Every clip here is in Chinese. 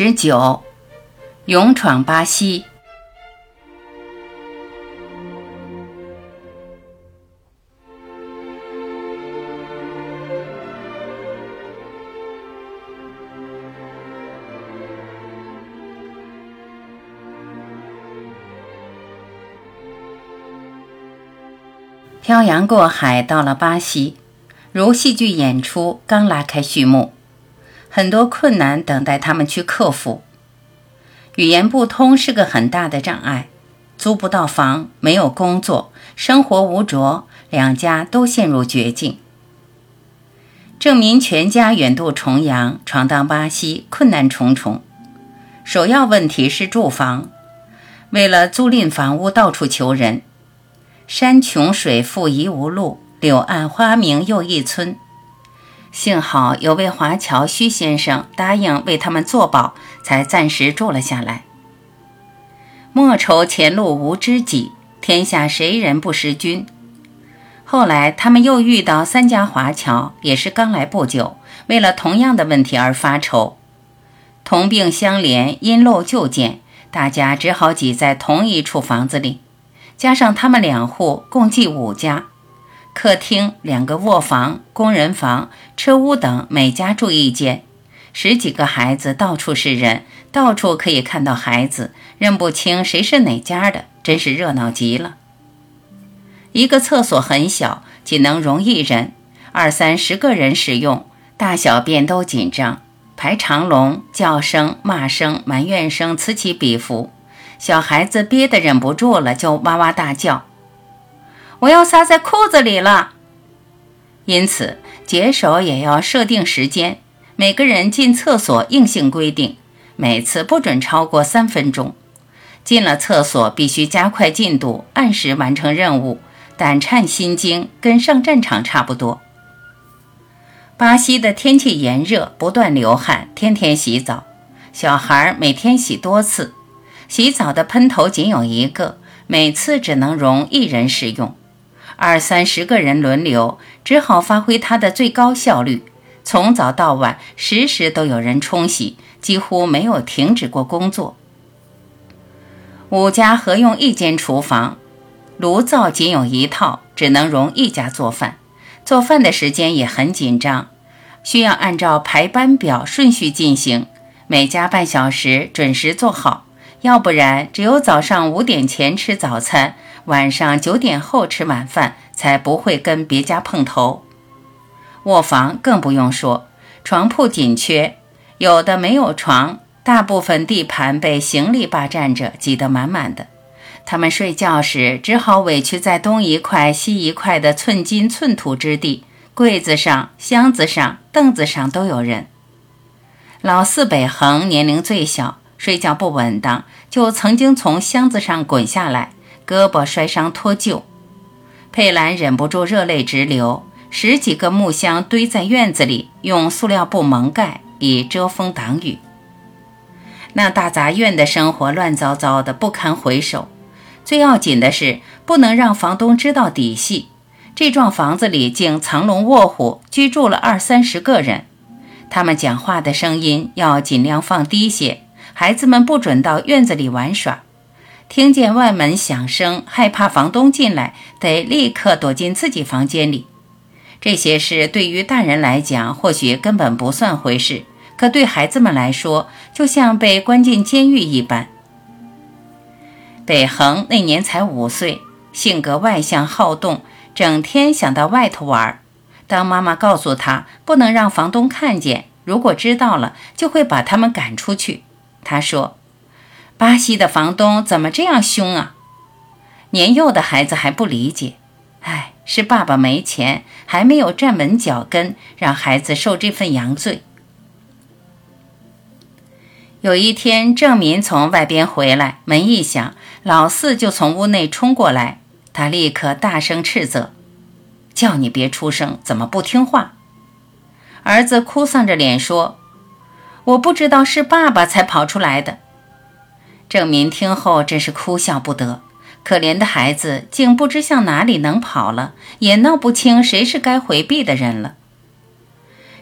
十九，勇闯巴西。漂洋过海到了巴西，如戏剧演出刚拉开序幕。很多困难等待他们去克服。语言不通是个很大的障碍，租不到房，没有工作，生活无着，两家都陷入绝境。郑民全家远渡重洋，闯荡巴西，困难重重。首要问题是住房，为了租赁房屋，到处求人。山穷水复疑无路，柳暗花明又一村。幸好有位华侨徐先生答应为他们作保，才暂时住了下来。莫愁前路无知己，天下谁人不识君。后来他们又遇到三家华侨，也是刚来不久，为了同样的问题而发愁。同病相怜，因陋就简，大家只好挤在同一处房子里，加上他们两户，共计五家。客厅、两个卧房、工人房、车屋等，每家住一间。十几个孩子，到处是人，到处可以看到孩子，认不清谁是哪家的，真是热闹极了。一个厕所很小，仅能容一人，二三十个人使用，大小便都紧张，排长龙，叫声、骂声、埋怨声此起彼伏，小孩子憋得忍不住了，就哇哇大叫。我要撒在裤子里了，因此解手也要设定时间，每个人进厕所硬性规定，每次不准超过三分钟。进了厕所必须加快进度，按时完成任务，胆颤心惊，跟上战场差不多。巴西的天气炎热，不断流汗，天天洗澡，小孩每天洗多次，洗澡的喷头仅有一个，每次只能容一人使用。二三十个人轮流，只好发挥它的最高效率。从早到晚，时时都有人冲洗，几乎没有停止过工作。五家合用一间厨房，炉灶仅有一套，只能容一家做饭。做饭的时间也很紧张，需要按照排班表顺序进行，每家半小时准时做好，要不然只有早上五点前吃早餐。晚上九点后吃晚饭，才不会跟别家碰头。卧房更不用说，床铺紧缺，有的没有床，大部分地盘被行李霸占着，挤得满满的。他们睡觉时只好委屈在东一块西一块的寸金寸土之地，柜子上、箱子上、凳子上都有人。老四北恒年龄最小，睡觉不稳当，就曾经从箱子上滚下来。胳膊摔伤脱臼，佩兰忍不住热泪直流。十几个木箱堆在院子里，用塑料布蒙盖，以遮风挡雨。那大杂院的生活乱糟糟的，不堪回首。最要紧的是，不能让房东知道底细。这幢房子里竟藏龙卧虎，居住了二三十个人。他们讲话的声音要尽量放低些，孩子们不准到院子里玩耍。听见外门响声，害怕房东进来，得立刻躲进自己房间里。这些事对于大人来讲，或许根本不算回事，可对孩子们来说，就像被关进监狱一般。北恒那年才五岁，性格外向好动，整天想到外头玩。当妈妈告诉他不能让房东看见，如果知道了，就会把他们赶出去。他说。巴西的房东怎么这样凶啊？年幼的孩子还不理解，哎，是爸爸没钱，还没有站稳脚跟，让孩子受这份洋罪。有一天，郑民从外边回来，门一响，老四就从屋内冲过来，他立刻大声斥责：“叫你别出声，怎么不听话？”儿子哭丧着脸说：“我不知道是爸爸才跑出来的。”郑民听后真是哭笑不得，可怜的孩子竟不知向哪里能跑了，也闹不清谁是该回避的人了。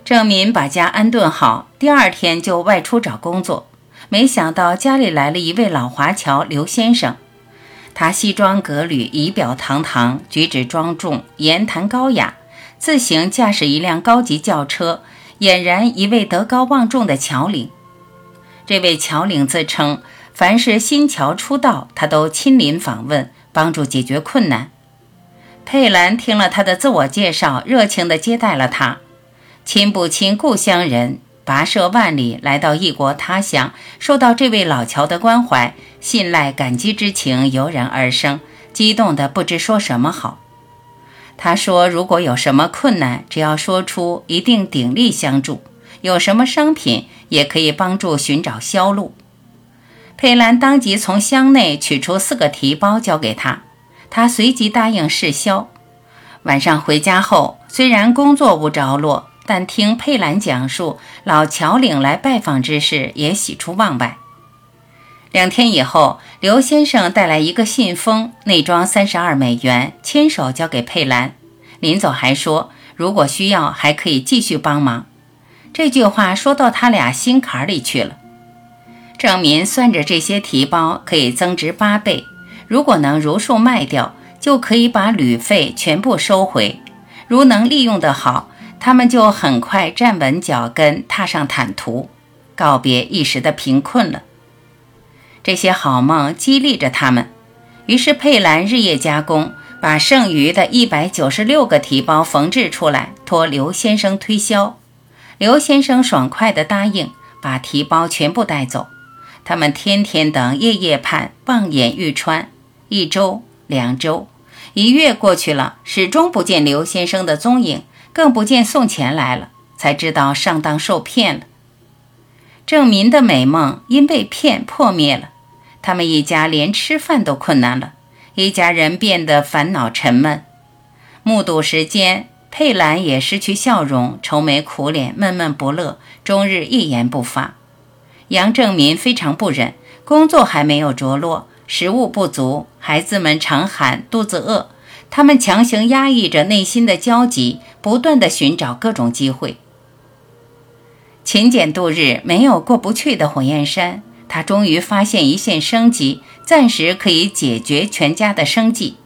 郑民把家安顿好，第二天就外出找工作。没想到家里来了一位老华侨刘先生。他西装革履，仪表堂堂，举止庄重，言谈高雅，自行驾驶一辆高级轿车，俨然一位德高望重的侨领。这位侨领自称，凡是新侨出道，他都亲临访问，帮助解决困难。佩兰听了他的自我介绍，热情地接待了他。亲不亲故乡人？跋涉万里来到异国他乡，受到这位老乔的关怀、信赖、感激之情油然而生，激动得不知说什么好。他说：“如果有什么困难，只要说出，一定鼎力相助。有什么商品，也可以帮助寻找销路。”佩兰当即从箱内取出四个提包交给他，他随即答应试销。晚上回家后，虽然工作无着落。但听佩兰讲述老乔领来拜访之事，也喜出望外。两天以后，刘先生带来一个信封，内装三十二美元，亲手交给佩兰。临走还说，如果需要，还可以继续帮忙。这句话说到他俩心坎里去了。郑民算着这些提包可以增值八倍，如果能如数卖掉，就可以把旅费全部收回。如能利用得好。他们就很快站稳脚跟，踏上坦途，告别一时的贫困了。这些好梦激励着他们，于是佩兰日夜加工，把剩余的一百九十六个提包缝制出来，托刘先生推销。刘先生爽快地答应，把提包全部带走。他们天天等，夜夜盼，望眼欲穿。一周、两周、一月过去了，始终不见刘先生的踪影。更不见送钱来了，才知道上当受骗了。郑民的美梦因被骗破灭了，他们一家连吃饭都困难了，一家人变得烦恼沉闷。目睹时间，佩兰也失去笑容，愁眉苦脸，闷闷不乐，终日一言不发。杨正民非常不忍，工作还没有着落，食物不足，孩子们常喊肚子饿。他们强行压抑着内心的焦急，不断地寻找各种机会。勤俭度日，没有过不去的火焰山。他终于发现一线生机，暂时可以解决全家的生计。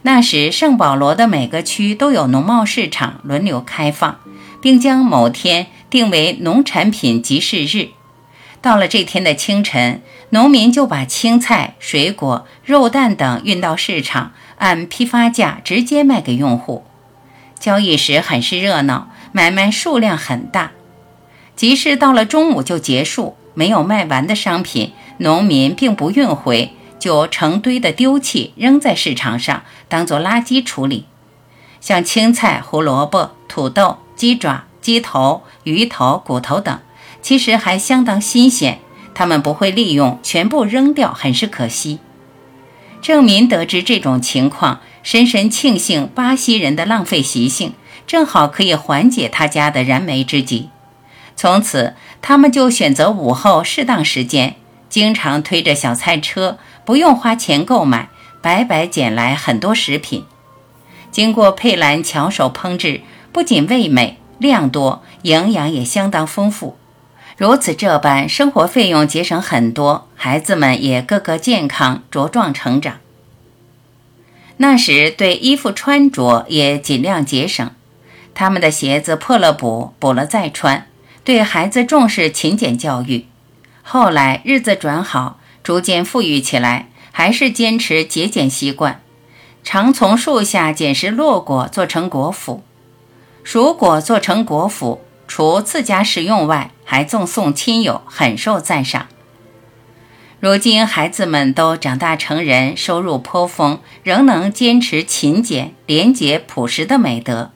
那时，圣保罗的每个区都有农贸市场轮流开放，并将某天定为农产品集市日。到了这天的清晨，农民就把青菜、水果、肉蛋等运到市场。按批发价直接卖给用户，交易时很是热闹，买卖数量很大。集市到了中午就结束，没有卖完的商品，农民并不运回，就成堆的丢弃，扔在市场上当做垃圾处理。像青菜、胡萝卜、土豆、鸡爪、鸡头、鱼头、骨头等，其实还相当新鲜，他们不会利用，全部扔掉，很是可惜。郑民得知这种情况，深深庆幸巴西人的浪费习性，正好可以缓解他家的燃眉之急。从此，他们就选择午后适当时间，经常推着小菜车，不用花钱购买，白白捡来很多食品。经过佩兰巧手烹制，不仅味美、量多，营养也相当丰富。如此这般，生活费用节省很多，孩子们也个个健康茁壮成长。那时对衣服穿着也尽量节省，他们的鞋子破了补，补了再穿。对孩子重视勤俭教育。后来日子转好，逐渐富裕起来，还是坚持节俭习惯，常从树下捡拾落果做成果脯，熟果做成果脯。除自家食用外，还赠送亲友，很受赞赏。如今孩子们都长大成人，收入颇丰，仍能坚持勤俭、廉洁、朴实的美德，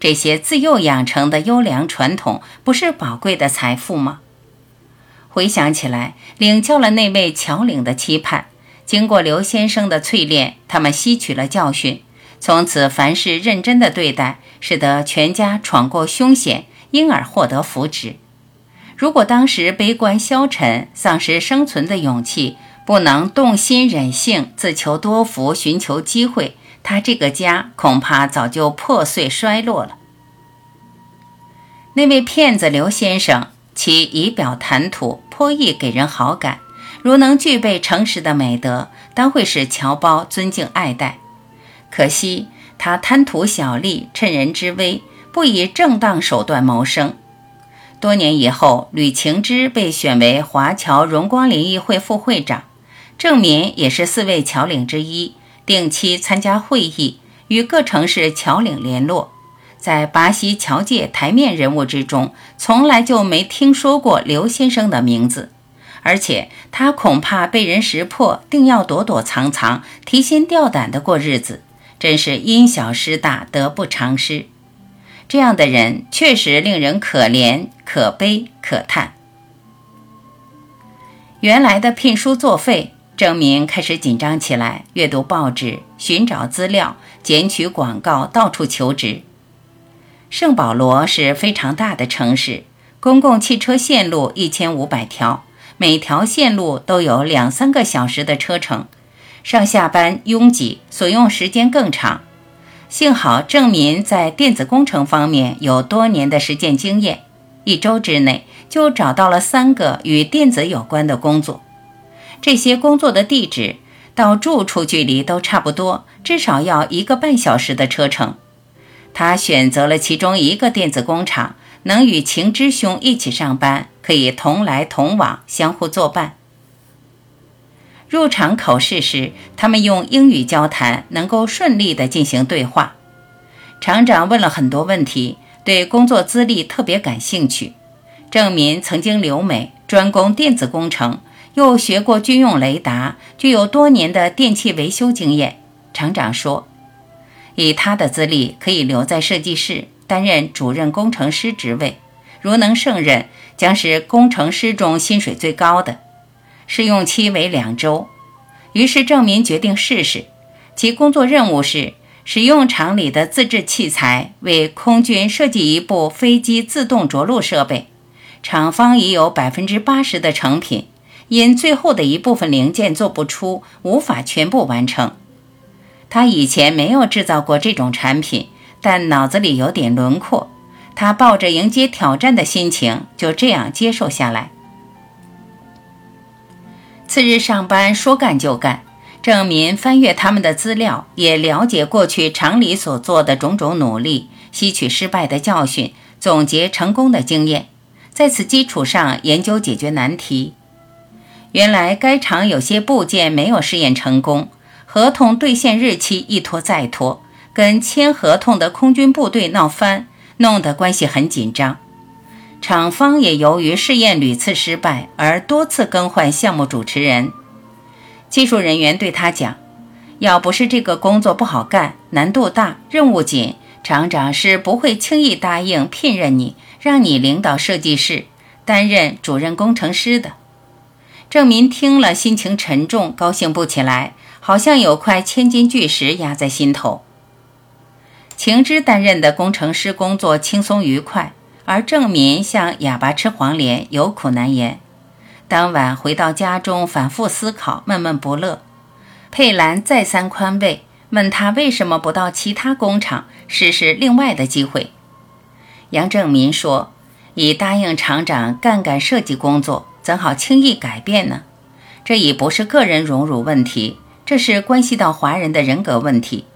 这些自幼养成的优良传统，不是宝贵的财富吗？回想起来，领教了那位侨领的期盼，经过刘先生的淬炼，他们吸取了教训，从此凡事认真的对待，使得全家闯过凶险。因而获得福祉。如果当时悲观消沉，丧失生存的勇气，不能动心忍性，自求多福，寻求机会，他这个家恐怕早就破碎衰落了。那位骗子刘先生其仪表谈吐颇易给人好感。如能具备诚实的美德，当会使侨胞尊敬爱戴。可惜他贪图小利，趁人之危，不以正当手段谋生。多年以后，吕晴之被选为华侨荣光联谊会副会长，郑民也是四位侨领之一，定期参加会议，与各城市侨领联络。在巴西侨界台面人物之中，从来就没听说过刘先生的名字。而且他恐怕被人识破，定要躲躲藏藏、提心吊胆地过日子，真是因小失大，得不偿失。这样的人确实令人可怜、可悲、可叹。原来的聘书作废，郑民开始紧张起来，阅读报纸，寻找资料，捡取广告，到处求职。圣保罗是非常大的城市，公共汽车线路一千五百条。每条线路都有两三个小时的车程，上下班拥挤，所用时间更长。幸好郑民在电子工程方面有多年的实践经验，一周之内就找到了三个与电子有关的工作。这些工作的地址到住处距离都差不多，至少要一个半小时的车程。他选择了其中一个电子工厂。能与情之兄一起上班，可以同来同往，相互作伴。入场考试时，他们用英语交谈，能够顺利地进行对话。厂长问了很多问题，对工作资历特别感兴趣。郑民曾经留美，专攻电子工程，又学过军用雷达，具有多年的电器维修经验。厂长说，以他的资历，可以留在设计室。担任主任工程师职位，如能胜任，将是工程师中薪水最高的。试用期为两周，于是郑民决定试试。其工作任务是使用厂里的自制器材，为空军设计一部飞机自动着陆设备。厂方已有百分之八十的成品，因最后的一部分零件做不出，无法全部完成。他以前没有制造过这种产品。但脑子里有点轮廓，他抱着迎接挑战的心情，就这样接受下来。次日上班，说干就干。郑民翻阅他们的资料，也了解过去厂里所做的种种努力，吸取失败的教训，总结成功的经验，在此基础上研究解决难题。原来该厂有些部件没有试验成功，合同兑现日期一拖再拖。跟签合同的空军部队闹翻，弄得关系很紧张。厂方也由于试验屡次失败，而多次更换项目主持人。技术人员对他讲：“要不是这个工作不好干、难度大、任务紧，厂长是不会轻易答应聘任你，让你领导设计室，担任主任工程师的。”郑民听了，心情沉重，高兴不起来，好像有块千斤巨石压在心头。情之担任的工程师工作轻松愉快，而郑民像哑巴吃黄连，有苦难言。当晚回到家中，反复思考，闷闷不乐。佩兰再三宽慰，问他为什么不到其他工厂试试另外的机会。杨正民说：“已答应厂长干干设计工作，怎好轻易改变呢？这已不是个人荣辱问题，这是关系到华人的人格问题。”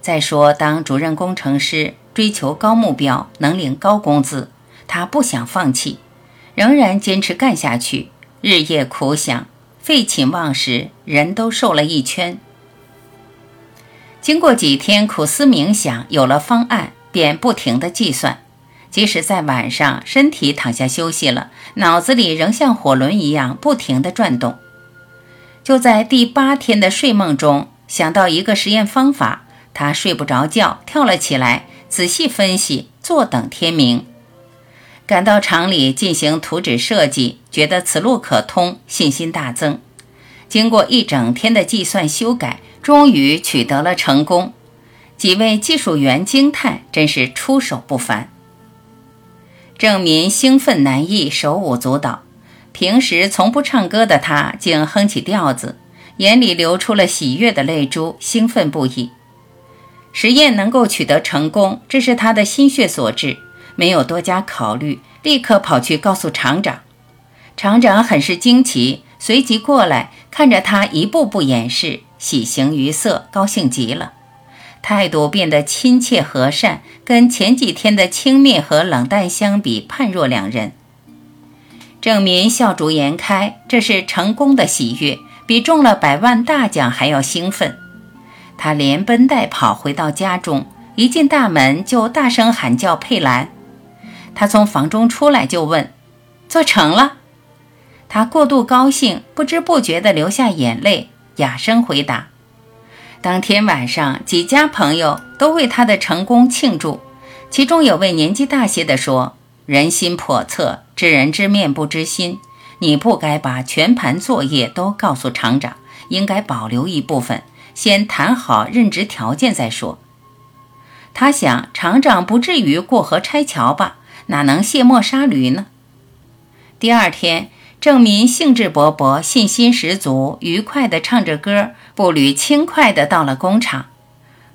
再说，当主任工程师追求高目标，能领高工资，他不想放弃，仍然坚持干下去，日夜苦想，废寝忘食，人都瘦了一圈。经过几天苦思冥想，有了方案，便不停地计算，即使在晚上，身体躺下休息了，脑子里仍像火轮一样不停地转动。就在第八天的睡梦中，想到一个实验方法。他睡不着觉，跳了起来，仔细分析，坐等天明。赶到厂里进行图纸设计，觉得此路可通，信心大增。经过一整天的计算修改，终于取得了成功。几位技术员惊叹：“真是出手不凡。”郑民兴奋难抑，手舞足蹈。平时从不唱歌的他，竟哼起调子，眼里流出了喜悦的泪珠，兴奋不已。实验能够取得成功，这是他的心血所致。没有多加考虑，立刻跑去告诉厂长。厂长很是惊奇，随即过来看着他一步步演示，喜形于色，高兴极了，态度变得亲切和善，跟前几天的轻蔑和冷淡相比，判若两人。郑民笑逐颜开，这是成功的喜悦，比中了百万大奖还要兴奋。他连奔带跑回到家中，一进大门就大声喊叫佩兰。他从房中出来就问：“做成了？”他过度高兴，不知不觉地流下眼泪，哑声回答。当天晚上，几家朋友都为他的成功庆祝，其中有位年纪大些的说：“人心叵测，知人知面不知心，你不该把全盘作业都告诉厂长，应该保留一部分，先谈好任职条件再说。”他想，厂长不至于过河拆桥吧？哪能卸磨杀驴呢？第二天。郑民兴致勃勃、信心十足、愉快地唱着歌，步履轻快地到了工厂。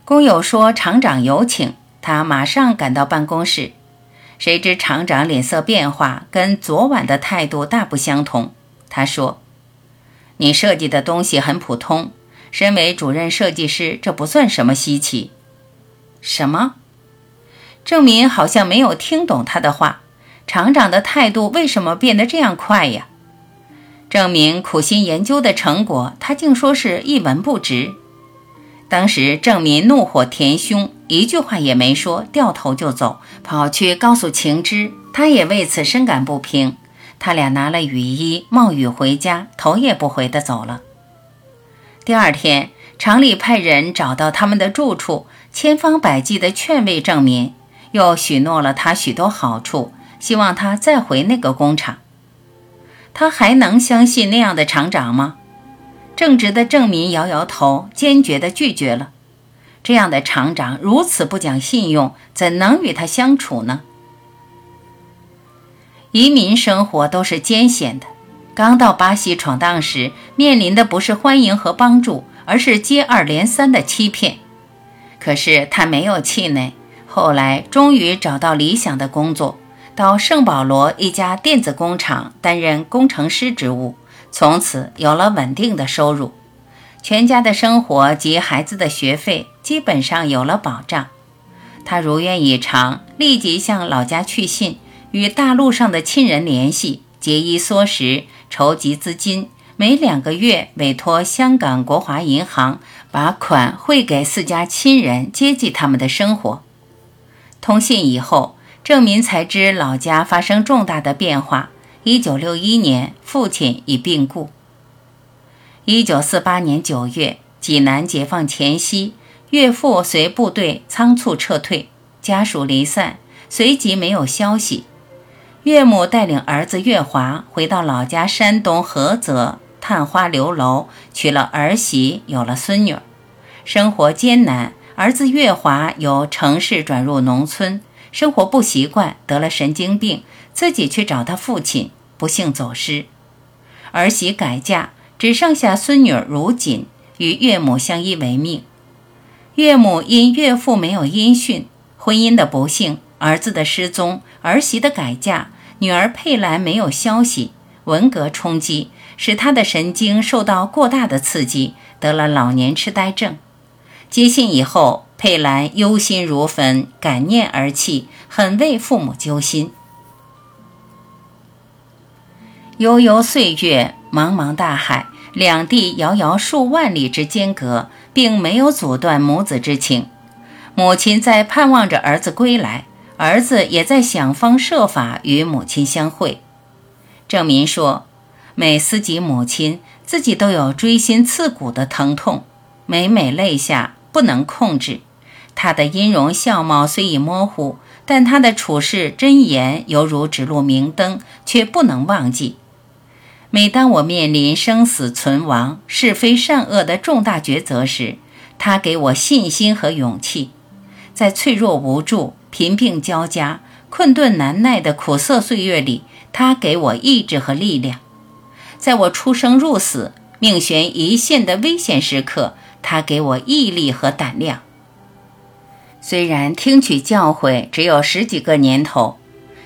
工友说：“厂长有请。”他马上赶到办公室。谁知厂长脸色变化，跟昨晚的态度大不相同。他说：“你设计的东西很普通，身为主任设计师，这不算什么稀奇。”什么？郑民好像没有听懂他的话。厂长的态度为什么变得这样快呀？郑民苦心研究的成果，他竟说是一文不值。当时郑民怒火填胸，一句话也没说，掉头就走，跑去告诉晴之。他也为此深感不平。他俩拿了雨衣，冒雨回家，头也不回地走了。第二天，厂里派人找到他们的住处，千方百计地劝慰郑民，又许诺了他许多好处，希望他再回那个工厂。他还能相信那样的厂长吗？正直的郑民摇摇头，坚决地拒绝了。这样的厂长如此不讲信用，怎能与他相处呢？移民生活都是艰险的。刚到巴西闯荡时，面临的不是欢迎和帮助，而是接二连三的欺骗。可是他没有气馁，后来终于找到理想的工作。到圣保罗一家电子工厂担任工程师职务，从此有了稳定的收入，全家的生活及孩子的学费基本上有了保障。他如愿以偿，立即向老家去信，与大陆上的亲人联系，节衣缩食，筹集资金，每两个月委托香港国华银行把款汇给四家亲人，接济他们的生活。通信以后。郑民才知老家发生重大的变化。一九六一年，父亲已病故。一九四八年九月，济南解放前夕，岳父随部队仓促撤退，家属离散，随即没有消息。岳母带领儿子岳华回到老家山东菏泽，探花刘楼，娶了儿媳，有了孙女。生活艰难，儿子月华由城市转入农村。生活不习惯，得了神经病，自己去找他父亲，不幸走失。儿媳改嫁，只剩下孙女如锦与岳母相依为命。岳母因岳父没有音讯，婚姻的不幸，儿子的失踪，儿媳的改嫁，女儿佩兰没有消息，文革冲击使她的神经受到过大的刺激，得了老年痴呆症。接信以后。佩兰忧心如焚，感念而泣，很为父母揪心。悠悠岁月，茫茫大海，两地遥遥数万里之间隔，并没有阻断母子之情。母亲在盼望着儿子归来，儿子也在想方设法与母亲相会。郑民说：“每思及母亲，自己都有锥心刺骨的疼痛，每每泪下不能控制。”他的音容笑貌虽已模糊，但他的处事箴言犹如指路明灯，却不能忘记。每当我面临生死存亡、是非善恶的重大抉择时，他给我信心和勇气。在脆弱无助、贫病交加、困顿难耐的苦涩岁月里，他给我意志和力量。在我出生入死、命悬一线的危险时刻，他给我毅力和胆量。虽然听取教诲只有十几个年头，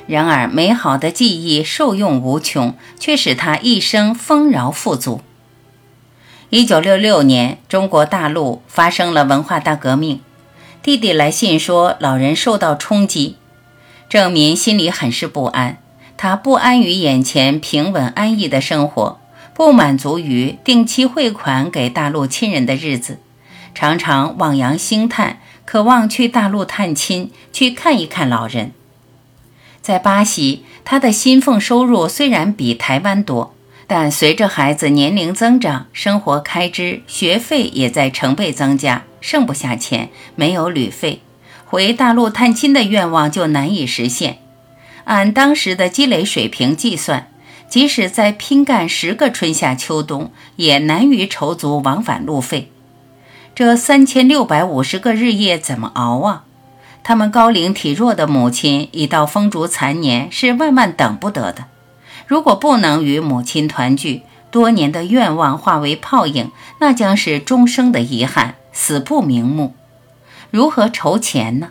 然而，美好的记忆受用无穷，却使他一生丰饶富足。一九六六年，中国大陆发生了文化大革命。弟弟来信说，老人受到冲击，郑民心里很是不安。他不安于眼前平稳安逸的生活，不满足于定期汇款给大陆亲人的日子，常常望洋兴叹，渴望去大陆探亲，去看一看老人。在巴西，他的薪俸收入虽然比台湾多，但随着孩子年龄增长，生活开支、学费也在成倍增加，剩不下钱，没有旅费，回大陆探亲的愿望就难以实现。按当时的积累水平计算，即使再拼干十个春夏秋冬，也难于筹足往返路费。这三千六百五十个日夜怎么熬啊？他们高龄体弱的母亲已到风烛残年，是万万等不得的。如果不能与母亲团聚，多年的愿望化为泡影，那将是终生的遗憾，死不瞑目。如何筹钱呢？